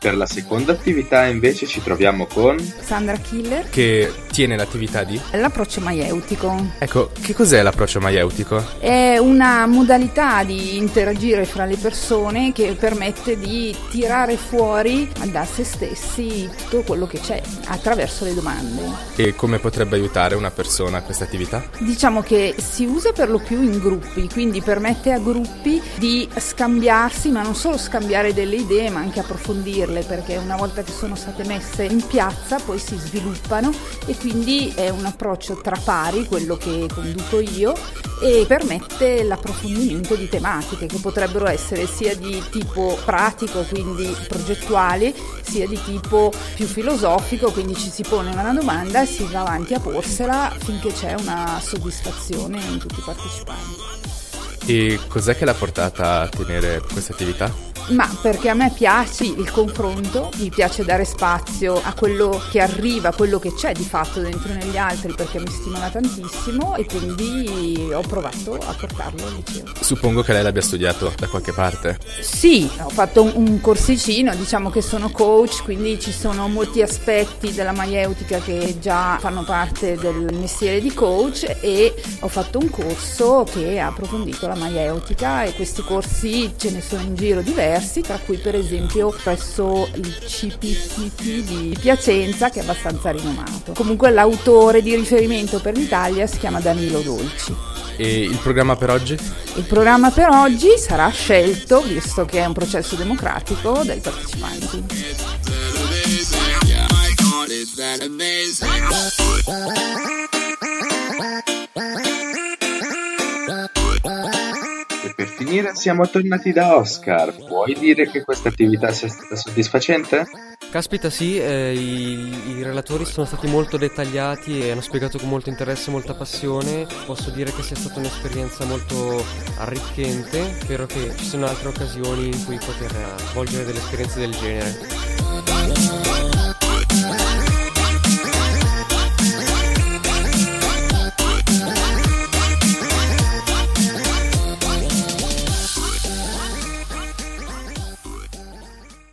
Per la seconda attività invece ci troviamo con Sandra Killer. Che tiene l'attività di? L'approccio maieutico. Ecco, che cos'è l'approccio maieutico? È una modalità di interagire fra le persone che permette di tirare fuori da se stessi tutto quello che c'è attraverso le domande. E come potrebbe aiutare una persona questa attività? Diciamo che si usa per lo più in gruppi, quindi permette a gruppi di scambiarsi, ma non solo scambiare delle idee, ma anche approfondirle perché una volta che sono state messe in piazza poi si sviluppano e quindi è un approccio tra pari, quello che conduco io, e permette l'approfondimento di tematiche che potrebbero essere sia di tipo pratico, quindi progettuali, sia di tipo più filosofico, quindi ci si pone una domanda e si va avanti a porsela finché c'è una soddisfazione in tutti i partecipanti. E cos'è che l'ha portata a tenere questa attività? Ma perché a me piace il confronto, mi piace dare spazio a quello che arriva, a quello che c'è di fatto dentro negli altri perché mi stimola tantissimo e quindi ho provato a portarlo al liceo. Suppongo che lei l'abbia studiato da qualche parte. Sì, ho fatto un, un corsicino, diciamo che sono coach, quindi ci sono molti aspetti della maieutica che già fanno parte del mestiere di coach e ho fatto un corso che ha approfondito la maieutica e questi corsi ce ne sono in giro diversi diversi, tra cui per esempio presso il CPTT di Piacenza che è abbastanza rinomato. Comunque l'autore di riferimento per l'Italia si chiama Danilo Dolci. E il programma per oggi? Il programma per oggi sarà scelto, visto che è un processo democratico, dai partecipanti. Finire siamo tornati da Oscar. Puoi dire che questa attività sia stata soddisfacente? Caspita sì, eh, i, i, relatori sono stati molto dettagliati e hanno spiegato con molto interesse e molta passione. Posso dire che sia stata un'esperienza molto arricchente. Spero che ci siano altre occasioni in cui poter svolgere delle esperienze del genere.